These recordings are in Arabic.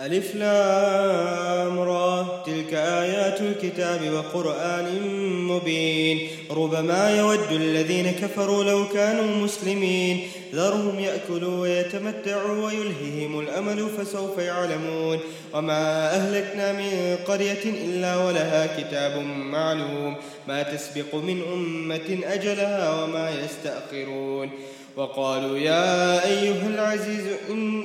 ألف لام را. تلك آيات الكتاب وقرآن مبين. ربما يود الذين كفروا لو كانوا مسلمين. ذرهم يأكلوا ويتمتعوا ويلههم الأمل فسوف يعلمون. وما أهلكنا من قرية إلا ولها كتاب معلوم. ما تسبق من أمة أجلها وما يستأخرون. وقالوا يا أيها العزيز إن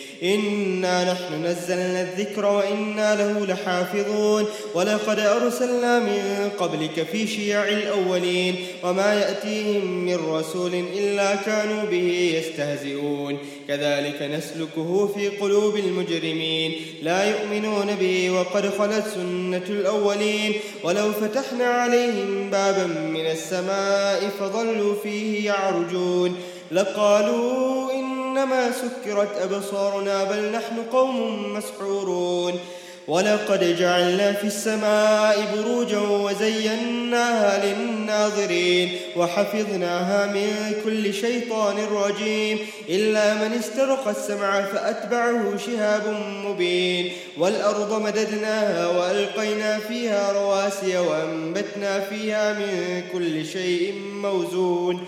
إنا نحن نزلنا الذكر وإنا له لحافظون ولقد أرسلنا من قبلك في شيع الأولين وما يأتيهم من رسول إلا كانوا به يستهزئون كذلك نسلكه في قلوب المجرمين لا يؤمنون به وقد خلت سنة الأولين ولو فتحنا عليهم بابا من السماء فظلوا فيه يعرجون لقالوا إنما سكرت أبصارنا بل نحن قوم مسحورون ولقد جعلنا في السماء بروجا وزيناها للناظرين وحفظناها من كل شيطان رجيم إلا من استرق السمع فأتبعه شهاب مبين والأرض مددناها وألقينا فيها رواسي وأنبتنا فيها من كل شيء موزون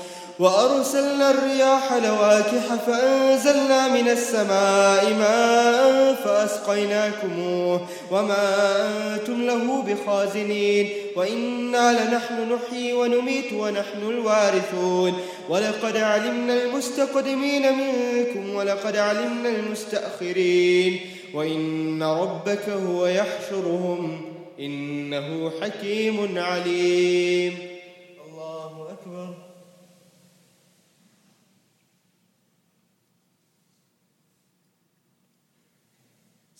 وأرسلنا الرياح لواكح فأنزلنا من السماء ماء فأسقيناكموه وما أنتم له بخازنين وإنا لنحن نحيي ونميت ونحن الوارثون ولقد علمنا المستقدمين منكم ولقد علمنا المستأخرين وإن ربك هو يحشرهم إنه حكيم عليم الله أكبر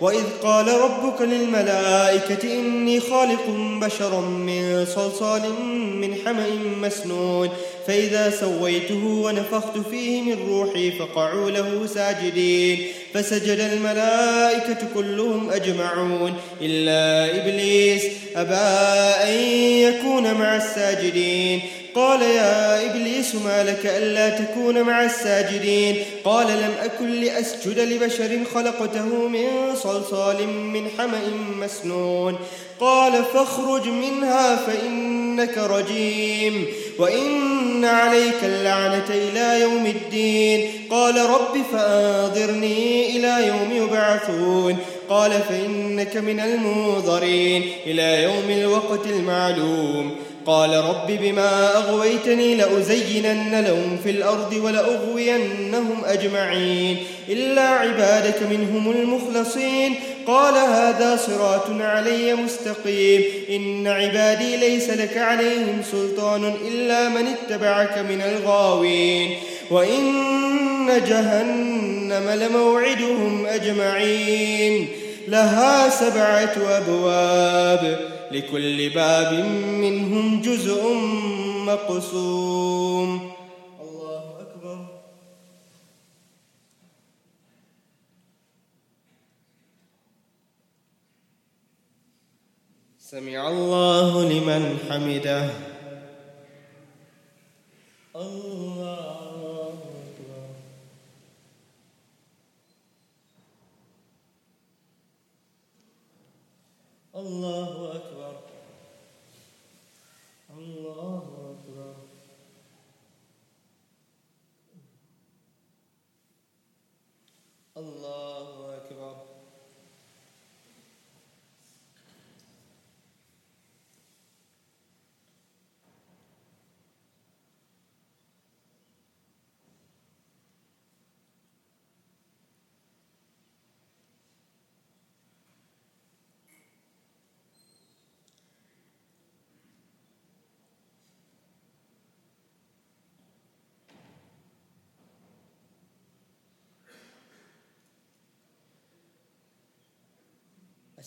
وإذ قال ربك للملائكة إني خالق بشرا من صلصال من حمأ مسنون فإذا سويته ونفخت فيه من روحي فقعوا له ساجدين فسجد الملائكة كلهم أجمعون إلا إبليس أبى أن يكون مع الساجدين. قال يا إبليس ما لك ألا تكون مع الساجدين؟ قال لم أكن لأسجد لبشر خلقته من صلصال من حمأ مسنون. قال فاخرج منها فإنك رجيم وإن عليك اللعنة إلى يوم الدين. قال رب فأنظرني إلى يوم يبعثون. قال فإنك من المنظرين إلى يوم الوقت المعلوم. قال رب بما أغويتني لأزينن لهم في الأرض ولأغوينهم أجمعين إلا عبادك منهم المخلصين قال هذا صراط علي مستقيم إن عبادي ليس لك عليهم سلطان إلا من اتبعك من الغاوين وإن جهنم لموعدهم أجمعين لها سبعة أبواب لكل باب منهم جزء مقسوم. الله أكبر. سمع الله لمن حمده. الله أكبر. الله أكبر الله أكبر الله أكبر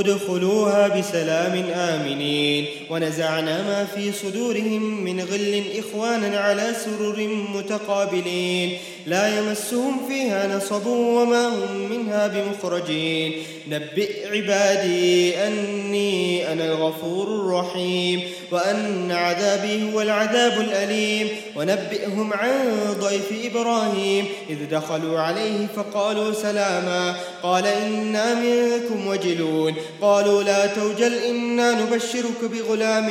ادخلوها بسلام آمنين. ونزعنا ما في صدورهم من غل إخوانا على سرر متقابلين. لا يمسهم فيها نصب وما هم منها بمخرجين. نبئ عبادي أني أنا الغفور الرحيم وأن عذابي هو العذاب الأليم. ونبئهم عن ضيف إبراهيم إذ دخلوا عليه فقالوا سلاما. قال إنا منكم وجلون. قالوا لا توجل إنا نبشرك بغلام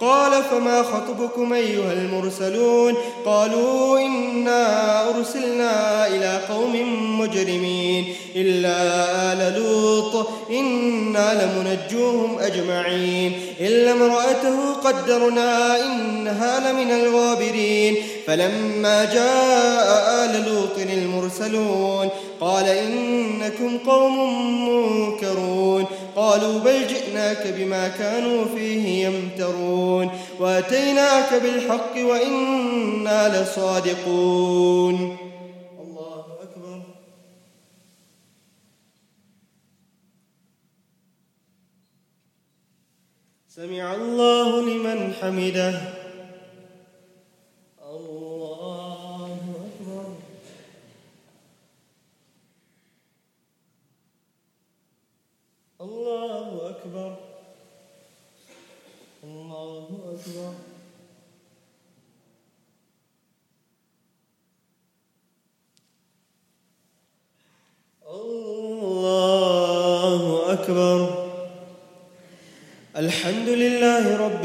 قال فما خطبكم أيها المرسلون قالوا إنا أرسلنا إلى قوم مجرمين إلا آل لوط إنا لمنجوهم أجمعين إلا امرأته قدرنا إنها لمن الغابرين فلما جاء آل لوط المرسلون قال إنكم قوم منكرون قالوا بل جئناك بما كانوا فيه يمترون واتيناك بالحق وإنا لصادقون. الله أكبر. سمع الله لمن حمده الله أكبر الله أكبر الله أكبر الله أكبر الحمد لله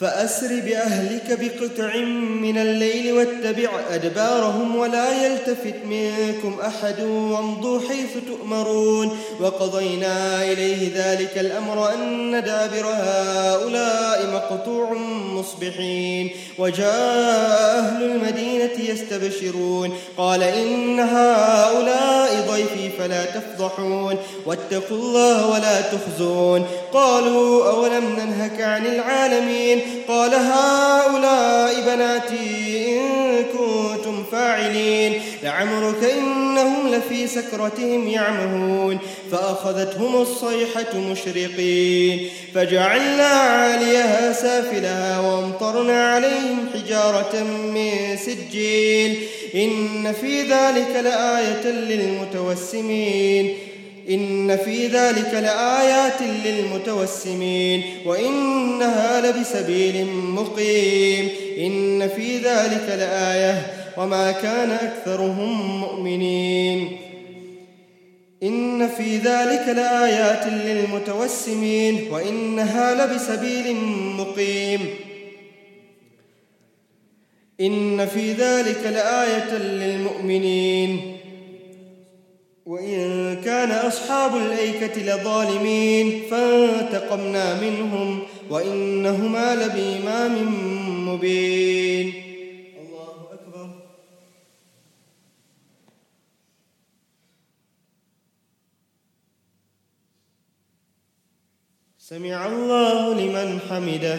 فأسر بأهلك بقطع من الليل واتبع أدبارهم ولا يلتفت منكم أحد وامضوا حيث تؤمرون وقضينا إليه ذلك الأمر أن دابر هؤلاء مقطوع مصبحين وجاء أهل المدينة يستبشرون قال إن هؤلاء ضيفي فلا تفضحون واتقوا الله ولا تخزون قالوا أولم ننهك عن العالمين قال هؤلاء بناتي إن كنتم فاعلين لعمرك إنهم لفي سكرتهم يعمهون فأخذتهم الصيحة مشرقين فجعلنا عاليها سافلها وامطرنا عليهم حجارة من سجيل إن في ذلك لآية للمتوسمين إن في ذلك لآيات للمتوسمين وإنها لبسبيل مقيم. إن في ذلك لآية وما كان أكثرهم مؤمنين. إن في ذلك لآيات للمتوسمين وإنها لبسبيل مقيم. إن في ذلك لآية للمؤمنين. وإن كان أصحاب الأيكة لظالمين فانتقمنا منهم وإنهما لبإمام مبين. الله أكبر. سمع الله لمن حمده.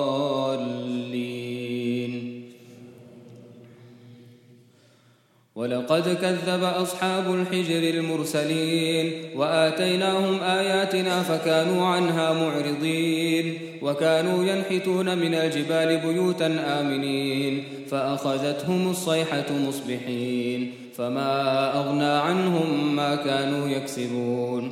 ولقد كذب أصحاب الحجر المرسلين وآتيناهم آياتنا فكانوا عنها معرضين وكانوا ينحتون من الجبال بيوتا آمنين فأخذتهم الصيحة مصبحين فما أغنى عنهم ما كانوا يكسبون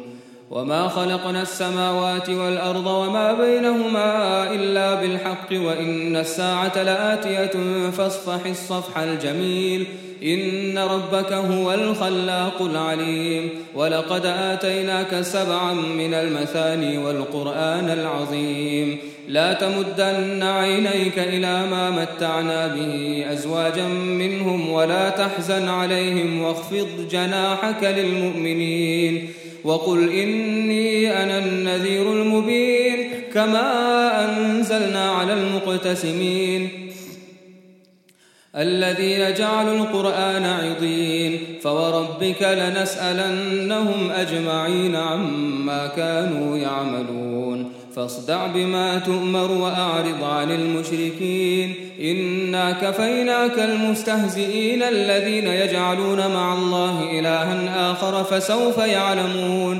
وما خلقنا السماوات والأرض وما بينهما إلا بالحق وإن الساعة لآتية فاصفح الصفح الجميل إن ربك هو الخلاق العليم. ولقد آتيناك سبعا من المثاني والقرآن العظيم. لا تمدن عينيك إلى ما متعنا به أزواجا منهم ولا تحزن عليهم واخفض جناحك للمؤمنين. وقل إني أنا النذير المبين. كما أنزلنا على المقتسمين. الذين جعلوا القرآن عضين فوربك لنسألنهم أجمعين عما كانوا يعملون. فاصدع بما تؤمر وأعرض عن المشركين. إنا كفيناك المستهزئين الذين يجعلون مع الله إلها آخر فسوف يعلمون.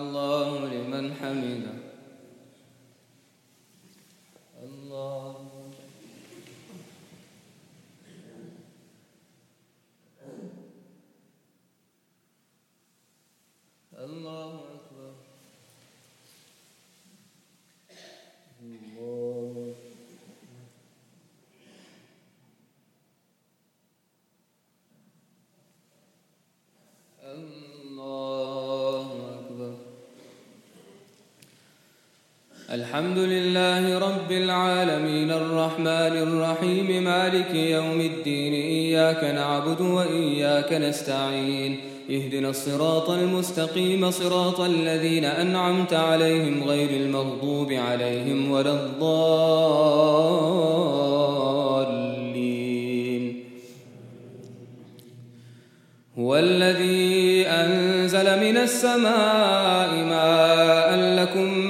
الله لمن حمده الله الله أكبر الله الله أكبر الحمد لله رب العالمين الرحمن الرحيم مالك يوم الدين إياك نعبد وإياك نستعين. اهدنا الصراط المستقيم صراط الذين أنعمت عليهم غير المغضوب عليهم ولا الضالين. هو الذي أنزل من السماء ماء لكم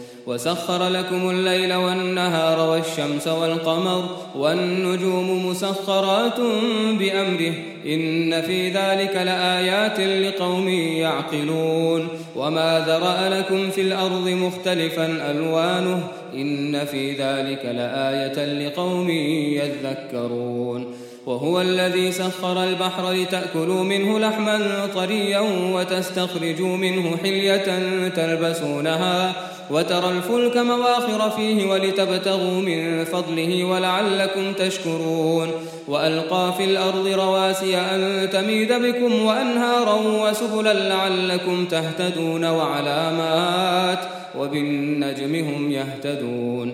وسخر لكم الليل والنهار والشمس والقمر والنجوم مسخرات بأمره إن في ذلك لآيات لقوم يعقلون وما ذرأ لكم في الأرض مختلفا ألوانه إن في ذلك لآية لقوم يذكرون وهو الذي سخر البحر لتأكلوا منه لحما طريا وتستخرجوا منه حلية تلبسونها وترى الفلك مواخر فيه ولتبتغوا من فضله ولعلكم تشكرون وألقى في الأرض رواسي أن تميد بكم وأنهارا وسبلا لعلكم تهتدون وعلامات وبالنجم هم يهتدون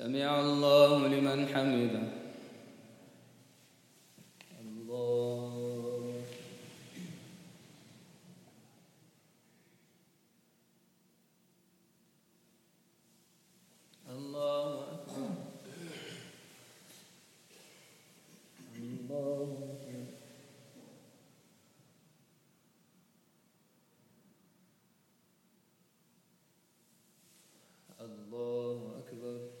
سمع الله لمن حمده الله الله أكبر الله أكبر الله أكبر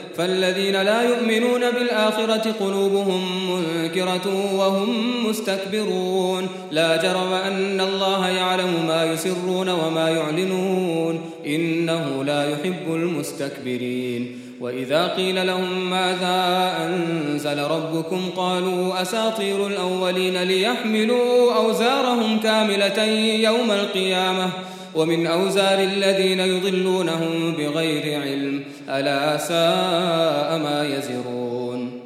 فالذين لا يؤمنون بالآخرة قلوبهم منكرة وهم مستكبرون. لا جرم أن الله يعلم ما يسرون وما يعلنون. إنه لا يحب المستكبرين. وإذا قيل لهم ماذا أنزل ربكم قالوا أساطير الأولين ليحملوا أوزارهم كاملة يوم القيامة. ومن أوزار الذين يضلونهم بغير علم. ألا ساء ما يزرون.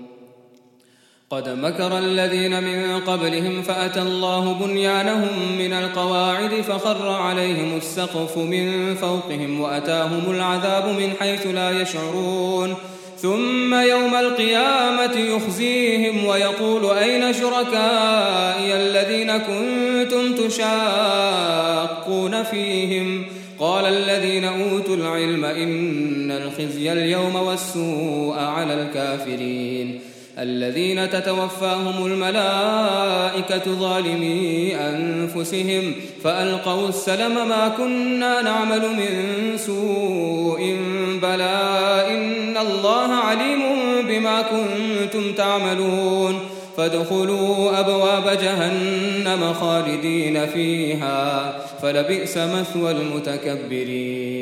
قد مكر الذين من قبلهم فأتى الله بنيانهم من القواعد فخر عليهم السقف من فوقهم وأتاهم العذاب من حيث لا يشعرون. ثم يوم القيامة يخزيهم ويقول أين شركائي الذين كنتم تشاقون فيهم؟ قال الذين أوتوا العلم إن الخزي اليوم والسوء على الكافرين. الذين تتوفاهم الملائكة ظالمي أنفسهم فألقوا السلم ما كنا نعمل من سوء بلى إن الله عليم بما كنتم تعملون. فادخلوا أبواب جهنم خالدين فيها فلبئس مثوى المتكبرين.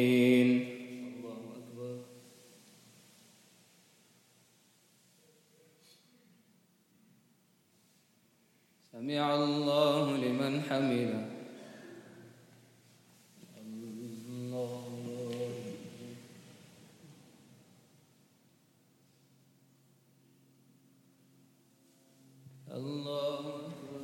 سمع الله لمن حمده. الله أكبر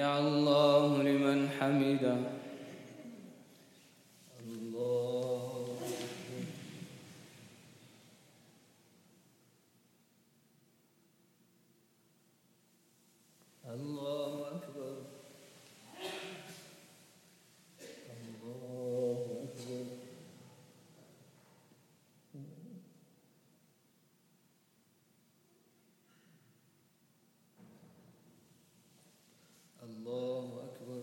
الله لمن حمده الله الله أكبر الله أكبر الله أكبر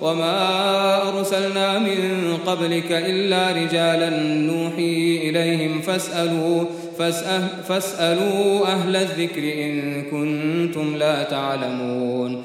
وما أرسلنا من قبلك إلا رجالا نوحي إليهم فاسألوا فاسألوا أهل الذكر إن كنتم لا تعلمون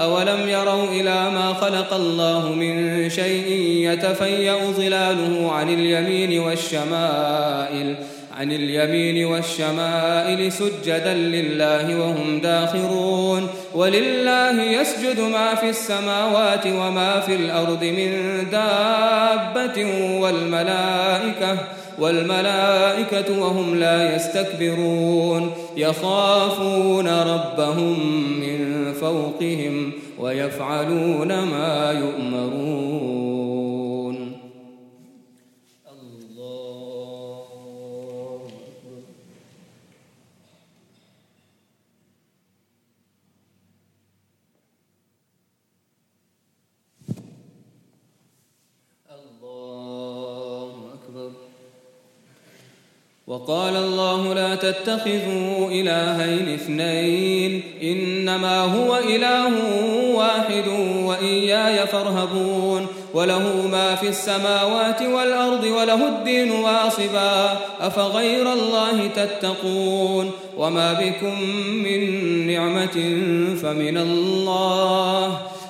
أولم يروا إلى ما خلق الله من شيء يتفيأ ظلاله عن اليمين والشمائل عن اليمين والشمائل سجدا لله وهم داخرون. ولله يسجد ما في السماوات وما في الأرض من دابة والملائكة والملائكة وهم لا يستكبرون يخافون ربهم من فوقهم ويفعلون ما يؤمرون وقال الله لا تتخذوا إلهين اثنين إنما هو إله واحد وإياي فارهبون وله ما في السماوات والأرض وله الدين واصبا أفغير الله تتقون وما بكم من نعمة فمن الله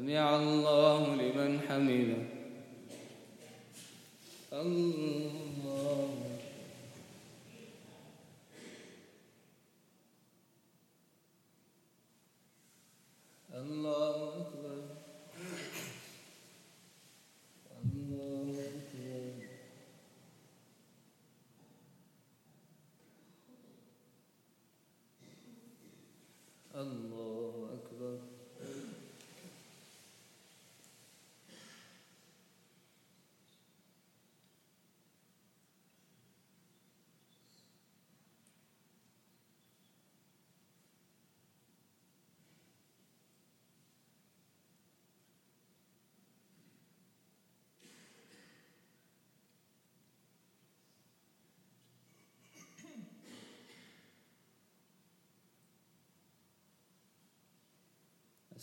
سمع الله لمن حمده. الله. الله أكبر.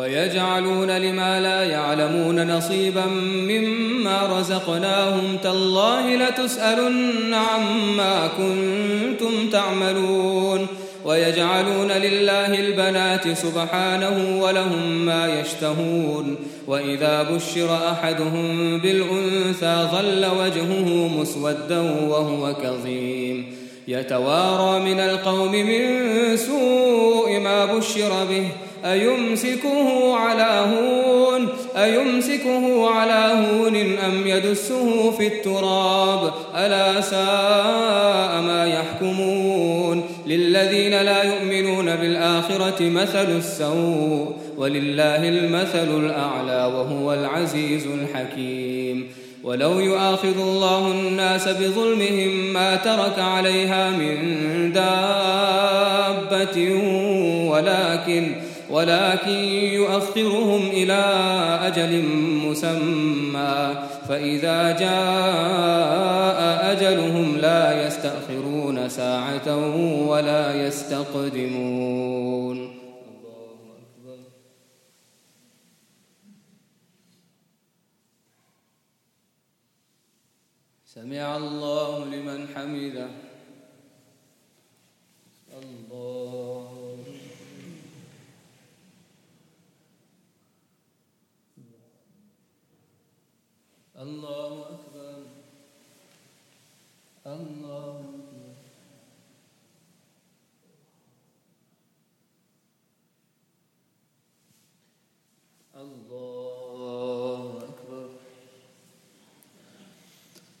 ويجعلون لما لا يعلمون نصيبا مما رزقناهم تالله لتسألن عما كنتم تعملون ويجعلون لله البنات سبحانه ولهم ما يشتهون وإذا بشر أحدهم بالأنثى ظل وجهه مسودا وهو كظيم يتوارى من القوم من سوء ما بشر به أيمسكه على هون؟ أيمسكه على هون أم يدسه في التراب؟ ألا ساء ما يحكمون؟ للذين لا يؤمنون بالآخرة مثل السوء ولله المثل الأعلى وهو العزيز الحكيم. ولو يؤاخذ الله الناس بظلمهم ما ترك عليها من دابة ولكن ولكن يؤخرهم إلى أجل مسمى فإذا جاء أجلهم لا يستأخرون ساعة ولا يستقدمون. سمع الله لمن حمده.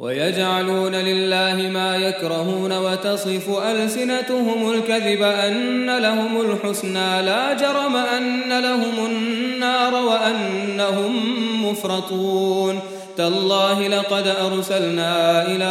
ويجعلون لله ما يكرهون وتصف ألسنتهم الكذب أن لهم الحسنى لا جرم أن لهم النار وأنهم مفرطون. تالله لقد أرسلنا إلى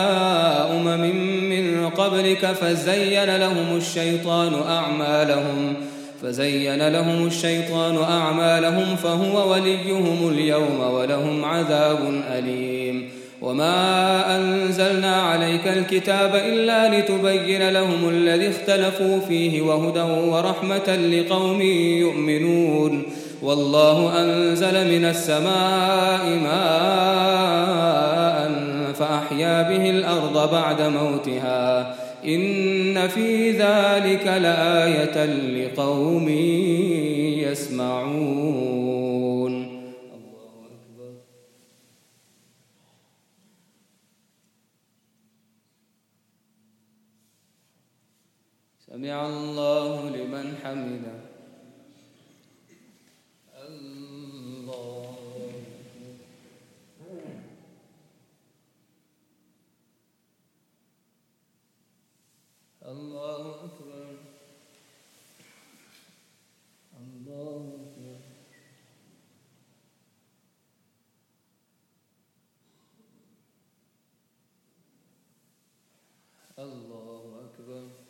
أمم من قبلك فزين لهم الشيطان أعمالهم فزين لهم الشيطان أعمالهم فهو وليهم اليوم ولهم عذاب أليم. وما أنزلنا عليك الكتاب إلا لتبين لهم الذي اختلفوا فيه وهدى ورحمة لقوم يؤمنون والله أنزل من السماء ماء فأحيا به الأرض بعد موتها إن في ذلك لآية لقوم يسمعون سمع الله لمن حمده الله الله أكبر الله أكبر الله أكبر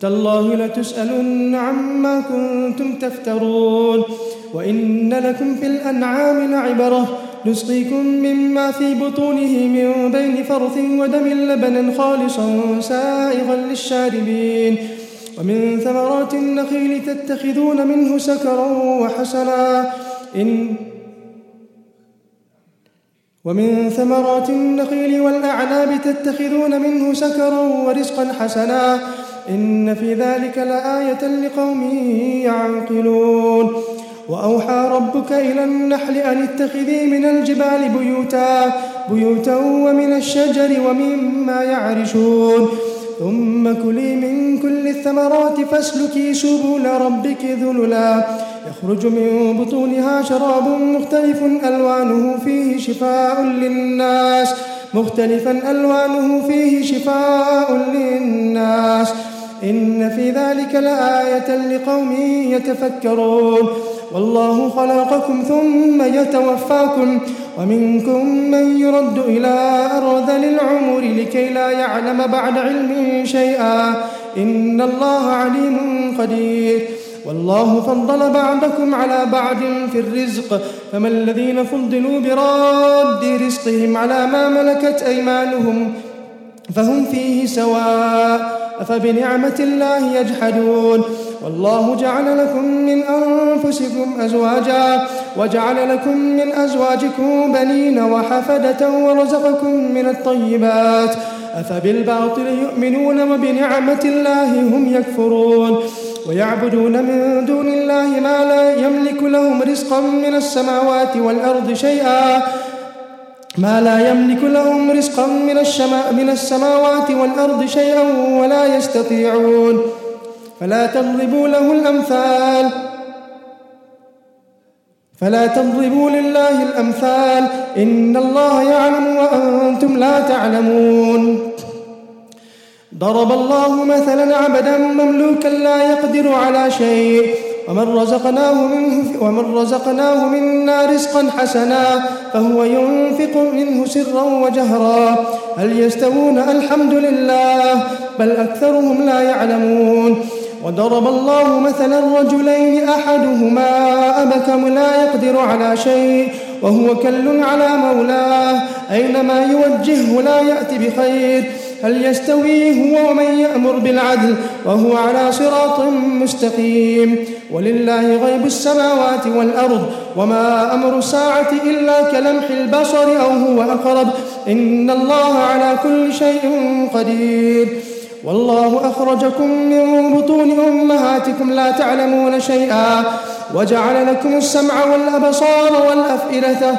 تالله لتسألن عما كنتم تفترون وإن لكم في الأنعام لعبرة نسقيكم مما في بطونه من بين فرث ودم لبنا خالصا سائغا للشاربين ومن ثمرات النخيل تتخذون منه سكرا وحسنا إن ومن ثمرات النخيل والأعناب تتخذون منه سكرا ورزقا حسنا إن في ذلك لآية لقوم يعقلون. وأوحى ربك إلى النحل أن اتخذي من الجبال بيوتا بيوتا ومن الشجر ومما يعرشون. ثم كلي من كل الثمرات فاسلكي سبل ربك ذللا. يخرج من بطونها شراب مختلف ألوانه فيه شفاء للناس مختلفا ألوانه فيه شفاء للناس. إن في ذلك لآية لقوم يتفكرون. والله خلقكم ثم يتوفاكم ومنكم من يرد إلى أرذل العمر لكي لا يعلم بعد علم شيئا. إن الله عليم قدير. والله فضل بعضكم على بعض في الرزق. فما الذين فضلوا براد رزقهم على ما ملكت أيمانهم فهم فيه سواء أفبنعمة الله يجحدون والله جعل لكم من أنفسكم أزواجا وجعل لكم من أزواجكم بنين وحفدة ورزقكم من الطيبات أفبالباطل يؤمنون وبنعمة الله هم يكفرون ويعبدون من دون الله ما لا يملك لهم رزقا من السماوات والأرض شيئا ما لا يملك لهم رزقا من, الشما من السماوات والأرض شيئا ولا يستطيعون. فلا تضربوا له الأمثال. فلا تضربوا لله الأمثال. إن الله يعلم وأنتم لا تعلمون. ضرب الله مثلا عبدا مملوكا لا يقدر على شيء. ومن رزقناه منه ومن رزقناه منا رزقا حسنا فهو ينفق منه سرا وجهرا. هل يستوون؟ الحمد لله. بل أكثرهم لا يعلمون. وضرب الله مثلا رجلين أحدهما أبكم لا يقدر على شيء وهو كل على مولاه. أينما يوجهه لا يأتي بخير. هل يستوي هو ومن يأمر بالعدل وهو على صراط مستقيم. ولله غيب السماوات والأرض وما أمر الساعة إلا كلمح البصر أو هو أقرب. إن الله على كل شيء قدير. والله أخرجكم من بطون أمهاتكم لا تعلمون شيئا. وجعل لكم السمع والأبصار والأفئدة.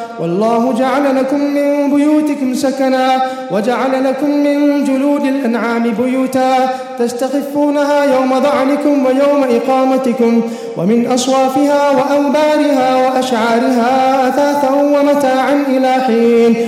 والله جعل لكم من بيوتكم سكنا وجعل لكم من جلود الأنعام بيوتا تستخفونها يوم ضعنكم ويوم إقامتكم ومن أصوافها وأوبارها وأشعارها أثاثا ومتاعا إلى حين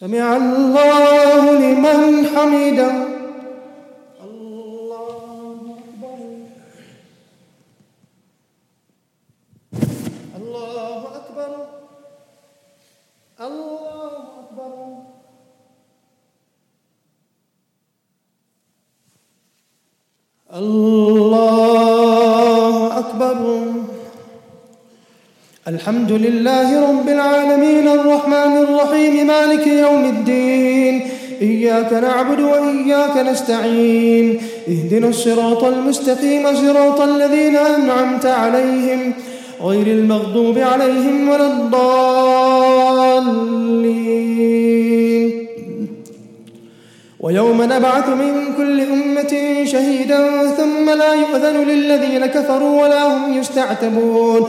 سمع الله لمن حمده. الحمد لله رب العالمين الرحمن الرحيم مالك يوم الدين إياك نعبد وإياك نستعين اهدنا الصراط المستقيم صراط الذين أنعمت عليهم غير المغضوب عليهم ولا الضالين. ويوم نبعث من كل أمة شهيدا ثم لا يؤذن للذين كفروا ولا هم يستعتبون.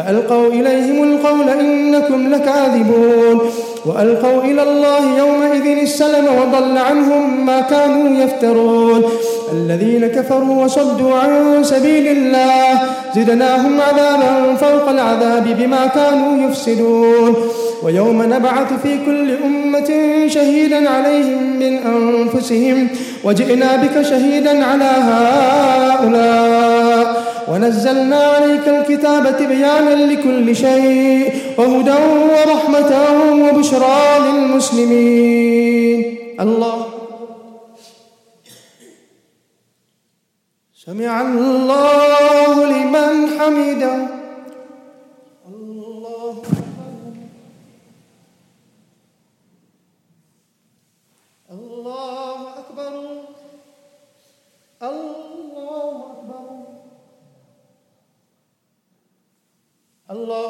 فألقوا إليهم القول إنكم لكاذبون. وألقوا إلى الله يومئذ السلم وضل عنهم ما كانوا يفترون. الذين كفروا وصدوا عن سبيل الله زدناهم عذابا فوق العذاب بما كانوا يفسدون. ويوم نبعث في كل أمة شهيدا عليهم من أنفسهم وجئنا بك شهيدا على هؤلاء. ونزلنا عليك الكتاب تبيانا لكل شيء وهدى ورحمة وبشرى للمسلمين. الله. سمع الله لمن حمده. الله. الله أكبر. الله. الله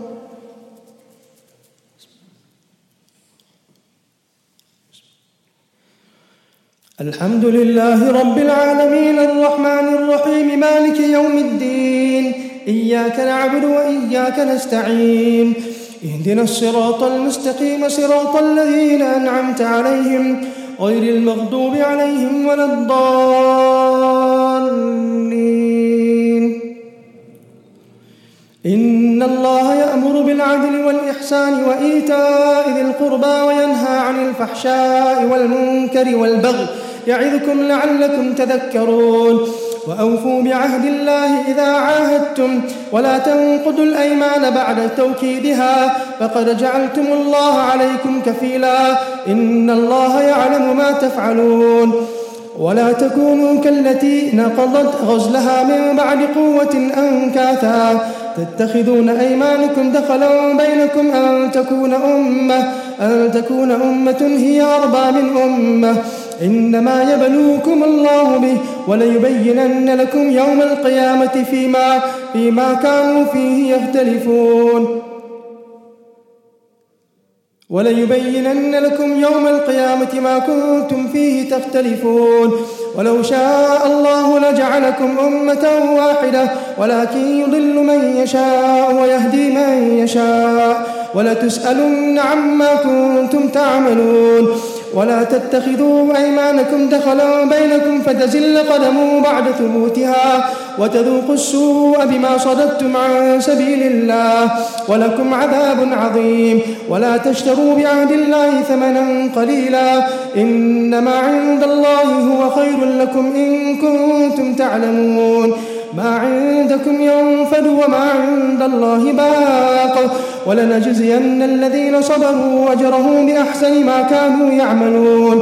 الحمد لله رب العالمين الرحمن الرحيم مالك يوم الدين إياك نعبد وإياك نستعين اهدنا الصراط المستقيم صراط الذين أنعمت عليهم غير المغضوب عليهم ولا الضالين. إن الله يأمر بالعدل والإحسان وإيتاء ذي القربى وينهى عن الفحشاء والمنكر والبغي يعظكم لعلكم تذكرون. وأوفوا بعهد الله إذا عاهدتم ولا تنقضوا الأيمان بعد توكيدها. فقد جعلتم الله عليكم كفيلا. إن الله يعلم ما تفعلون. ولا تكونوا كالتي نقضت غزلها من بعد قوة أنكاثا. تتخذون أيمانكم دخلا بينكم أن تكون أمة أن تكون أمة هي أربى من أمة. إنما يبلوكم الله به وليبينن لكم يوم القيامة فيما, فيما كانوا فيه يختلفون. وليبينن لكم يوم القيامة ما كنتم فيه تختلفون. ولو شاء الله لجعلكم أمة واحدة ولكن يضل من يشاء ويهدي من يشاء. ولتسألن عما كنتم تعملون. ولا تتخذوا أيمانكم دخلا بينكم فتزل قدم بعد ثبوتها. وتذوقوا السوء بما صددتم عن سبيل الله ولكم عذاب عظيم. ولا تشتروا بعهد الله ثمنا قليلا. إنما عند الله هو خير لكم إن كنتم تعلمون. ما عندكم ينفد وما عند الله باق. ولنجزين الذين صبروا أجرهم بأحسن ما كانوا يعملون.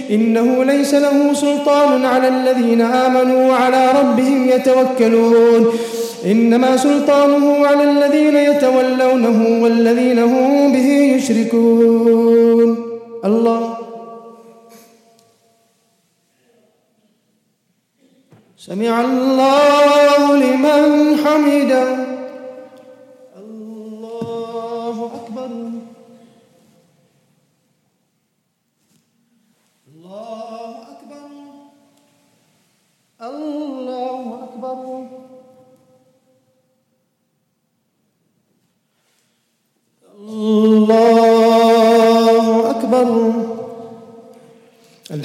إنه ليس له سلطان على الذين آمنوا وعلى ربهم يتوكلون. إنما سلطانه على الذين يتولونه والذين هم به يشركون. الله. سمع الله لمن حمده.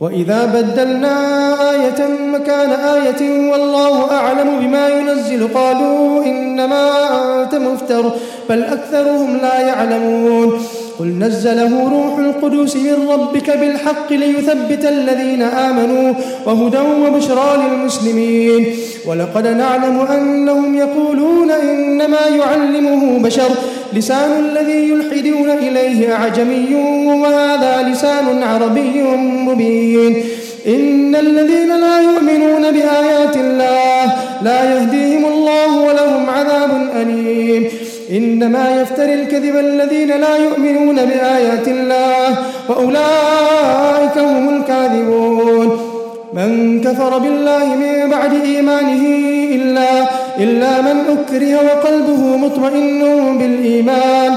وإذا بدلنا آية مكان آية والله أعلم بما ينزل قالوا إنما أنت مفتر بل أكثرهم لا يعلمون قل نزله روح القدس من ربك بالحق ليثبت الذين آمنوا وهدى وبشرى للمسلمين. ولقد نعلم أنهم يقولون إنما يعلمه بشر. لسان الذي يلحدون إليه أعجمي وهذا لسان عربي مبين. إن الذين لا يؤمنون بآيات الله لا يهديهم الله ولهم عذاب أليم. إنما يفتري الكذب الذين لا يؤمنون بآيات الله وأولئك هم الكاذبون من كفر بالله من بعد إيمانه إلا, إلا من أكره وقلبه مطمئن بالإيمان.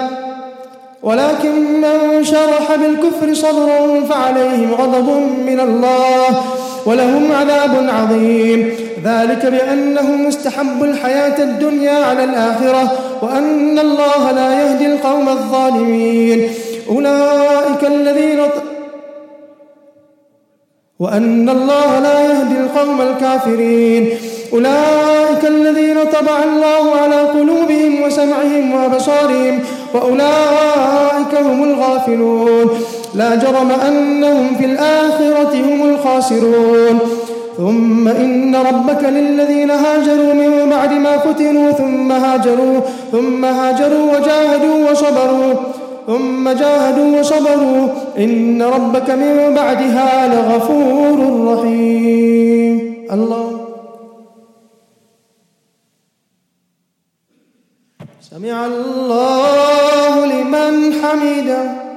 ولكن من شرح بالكفر صدرا فعليهم غضب من الله. ولهم عذاب عظيم. ذلك بأنهم استحبوا الحياة الدنيا على الآخرة وأن الله لا يهدي القوم الظالمين. أولئك الذين وأن الله لا يهدي القوم الكافرين. أولئك الذين طبع الله على قلوبهم وسمعهم وأبصارهم وأولئك هم الغافلون. لا جرم أنهم في الآخرة هم الخاسرون. ثم إن ربك للذين هاجروا من بعد ما فتنوا ثم هاجروا ثم هاجروا وجاهدوا وصبروا ثم جاهدوا وصبروا. إن ربك من بعدها لغفور رحيم. الله. سمع الله لمن حمده.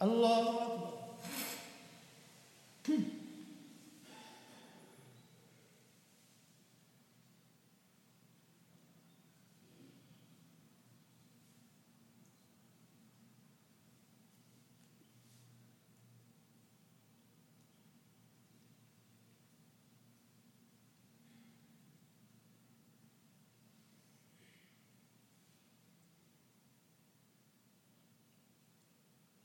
Allah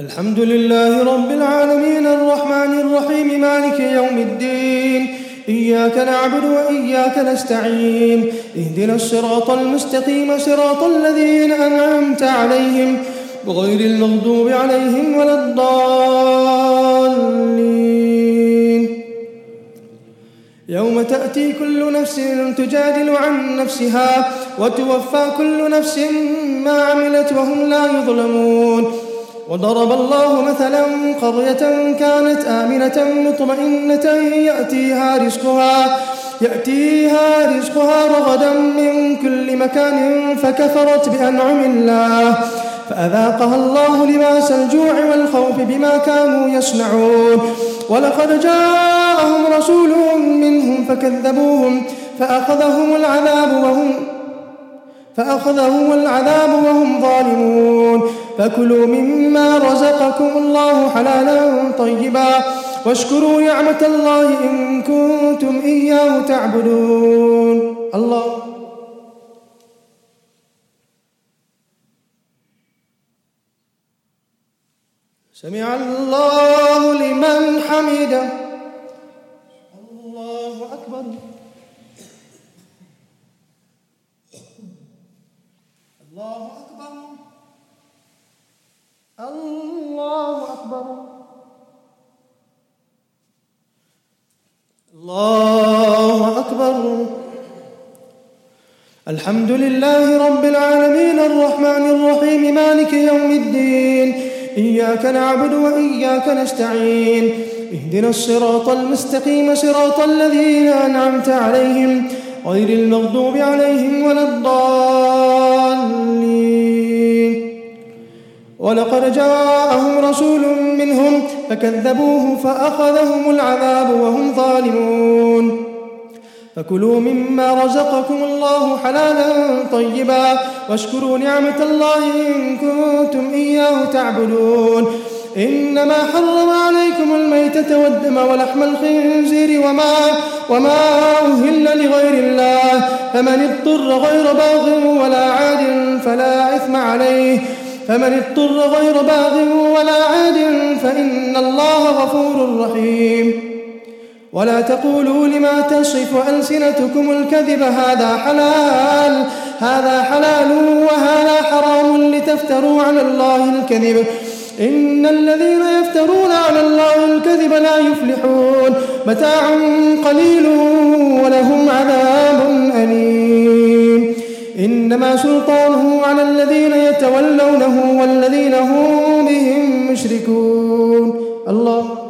الحمد لله رب العالمين الرحمن الرحيم مالك يوم الدين إياك نعبد وإياك نستعين اهدنا الصراط المستقيم صراط الذين أنعمت عليهم بغير المغضوب عليهم ولا الضالين. يوم تأتي كل نفس تجادل عن نفسها وتوفى كل نفس ما عملت وهم لا يظلمون. وضرب الله مثلا قرية كانت آمنة مطمئنة يأتيها رزقها يأتيها رزقها رغدا من كل مكان فكفرت بأنعم الله. فأذاقها الله لباس الجوع والخوف بما كانوا يصنعون. ولقد جاءهم رسول منهم فكذبوهم فأخذهم العذاب وهم فأخذهم العذاب وهم ظالمون. فكلوا مما رزقكم الله حلالا طيبا. واشكروا نعمة الله إن كنتم إياه تعبدون. الله. سمع الله لمن حمده. الحمد لله رب العالمين الرحمن الرحيم مالك يوم الدين إياك نعبد وإياك نستعين اهدنا الصراط المستقيم صراط الذين أنعمت عليهم غير المغضوب عليهم ولا الضالين ولقد جاءهم رسول منهم فكذبوه فأخذهم العذاب وهم ظالمون فكلوا مما رزقكم الله حلالا طيبا واشكروا نعمة الله إن كنتم إياه تعبدون. إنما حرم عليكم الميتة والدم ولحم الخنزير وما وما أهل لغير الله. فمن اضطر غير باغ ولا عاد فلا إثم عليه. فمن اضطر غير باغ ولا عاد فإن الله غفور رحيم. ولا تقولوا لما تصف ألسنتكم الكذب هذا حلال. هذا حلال وهذا حرام لتفتروا على الله الكذب. إن الذين يفترون على الله الكذب لا يفلحون. متاع قليل ولهم عذاب أليم. إنما سلطانه على الذين يتولونه والذين هم بهم مشركون. الله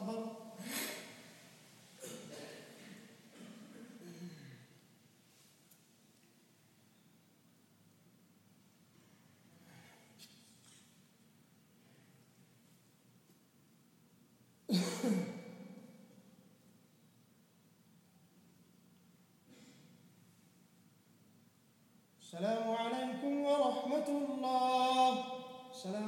السلام عليكم ورحمة الله. السلام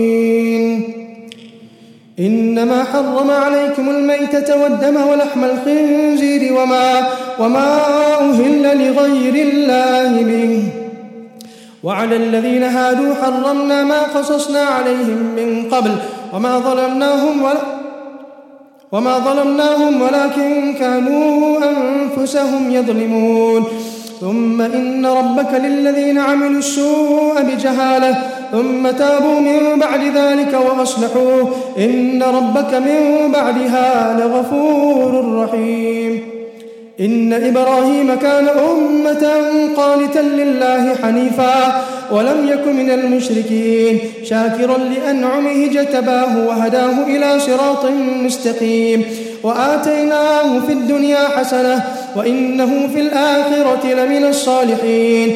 إنما حرم عليكم الميتة والدم ولحم الخنزير وما, وما أهل لغير الله به. وعلى الذين هادوا حرمنا ما قصصنا عليهم من قبل وما ظلمناهم ولا وما ظلمناهم ولكن كانوا أنفسهم يظلمون. ثم إن ربك للذين عملوا السوء بجهالة ثم تابوا من بعد ذلك وأصلحوا إن ربك من بعدها لغفور رحيم. إن إبراهيم كان أمة قانتا لله حنيفا ولم يك من المشركين شاكرا لأنعمه جتباه وهداه إلى صراط مستقيم. وآتيناه في الدنيا حسنة وإنه في الآخرة لمن الصالحين.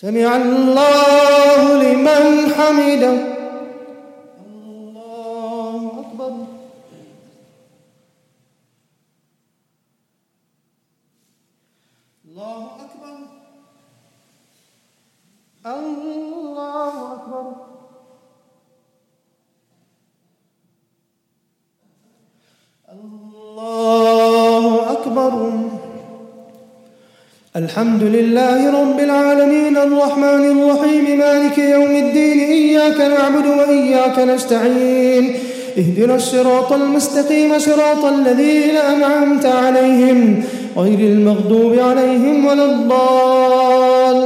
سمع الله لمن حمده. الحمد لله رب العالمين الرحمن الرحيم مالك يوم الدين إياك نعبد وإياك نستعين اهدنا الصراط المستقيم صراط الذين أنعمت عليهم غير المغضوب عليهم ولا الضالين.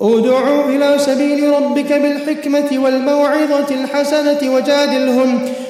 ادعوا إلى سبيل ربك بالحكمة والموعظة الحسنة وجادلهم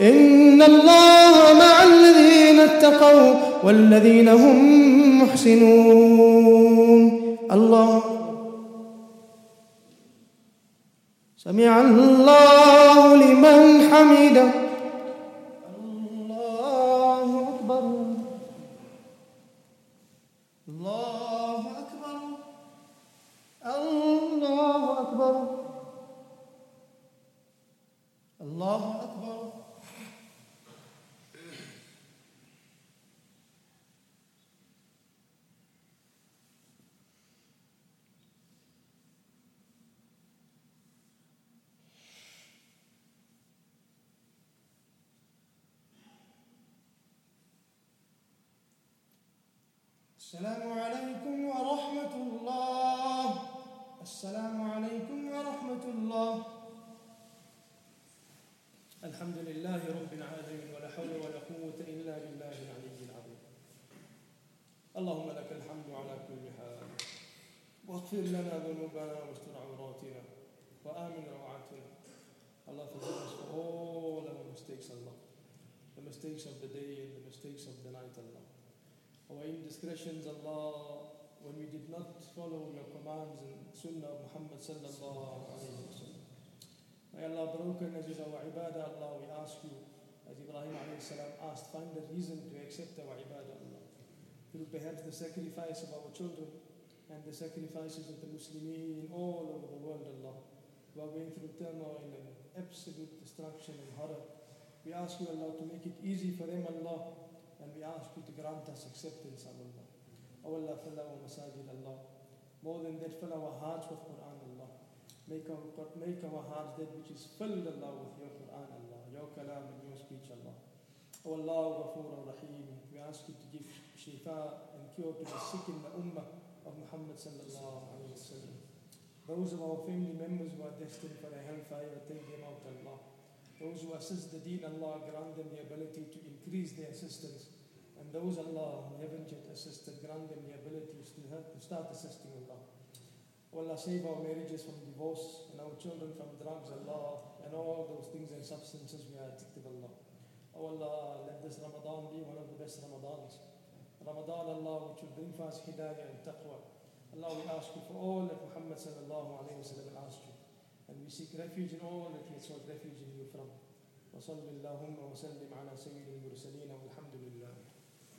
إن الله مع الذين اتقوا والذين هم محسنون. الله. سمع الله لمن حمده. الله أكبر. الله أكبر. الله أكبر. الله السلام عليكم ورحمة الله. السلام عليكم ورحمة الله. الحمد لله رب العالمين ولا حول ولا قوة إلا بالله العلي العظيم. اللهم لك الحمد على كل حال. واغفر لنا ذنوبنا واستر عوراتنا وآمن روعاتنا Allah forgive us for all our mistakes, Allah. The mistakes of the day and the mistakes of the night, Allah. Our indiscretions, Allah, when we did not follow your commands and Sunnah of Muhammad sallallahu alayhi wa sallam. May Allah broken as is our ibadah, Allah, we ask you, as Ibrahim alayhi salam asked, find a reason to accept our ibadah, Allah. Through perhaps the sacrifice of our children and the sacrifices of the Muslimin all over the world, Allah, who are going through turmoil and absolute destruction and horror. We ask you, Allah, to make it easy for them, Allah, And we ask you to grant us acceptance, O Allah. O Allah, fill our masajid, Allah. More than that, fill our hearts with Quran, Allah. Make our, make our hearts that which is filled, Allah, with your Quran, Allah. Your kalam and your speech, Allah. O Allah, Ghafoor Rahim, we ask you to give shifa and cure to the sick in the ummah of Muhammad sallallahu alayhi wa sallam. Those of our family members who are destined for a hellfire, take them out, Allah. Those who assist the deen, Allah, grant them the ability to increase their assistance And those, Allah, who haven't yet assisted, grant them the ability to, to start assisting, Allah. Oh Allah, save our marriages from divorce and our children from drugs, Allah, and all those things and substances we are addicted, Allah. Oh Allah, let this Ramadan be one of the best Ramadans. Ramadan, Allah, which will bring for us hidayah and taqwa. Allah, we ask you for all that Muhammad sallallahu alayhi wa sallam asked you. And we seek refuge in all that he has sought refuge in you from. وصل اللهم وسلم على سيد المرسلين والحمد لله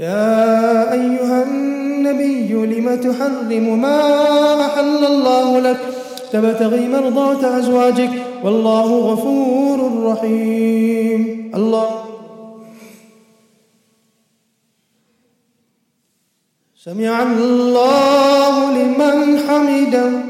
يا أيها النبي لم تحرم ما أحل الله لك؟ تبتغي مرضات أزواجك والله غفور رحيم. الله. سمع الله لمن حمده.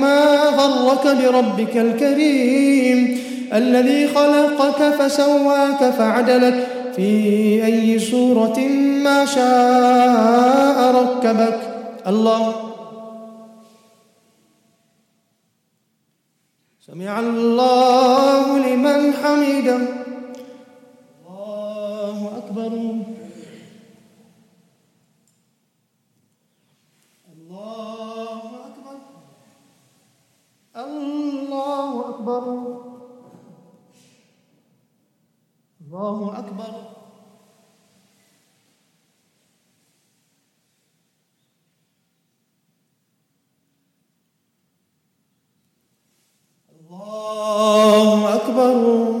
ما غرك بربك الكريم الذي خلقك فسواك فعدلك في أي صورة ما شاء ركبك. الله. سمع الله لمن حمده. الله أكبر الله أكبر الله أكبر الله أكبر الله أكبر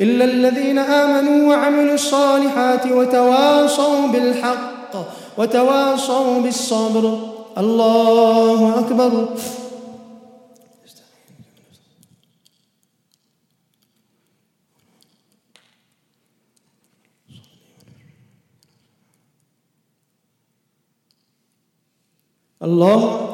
إلا الذين آمنوا وعملوا الصالحات وتواصوا بالحق وتواصوا بالصبر. الله أكبر. الله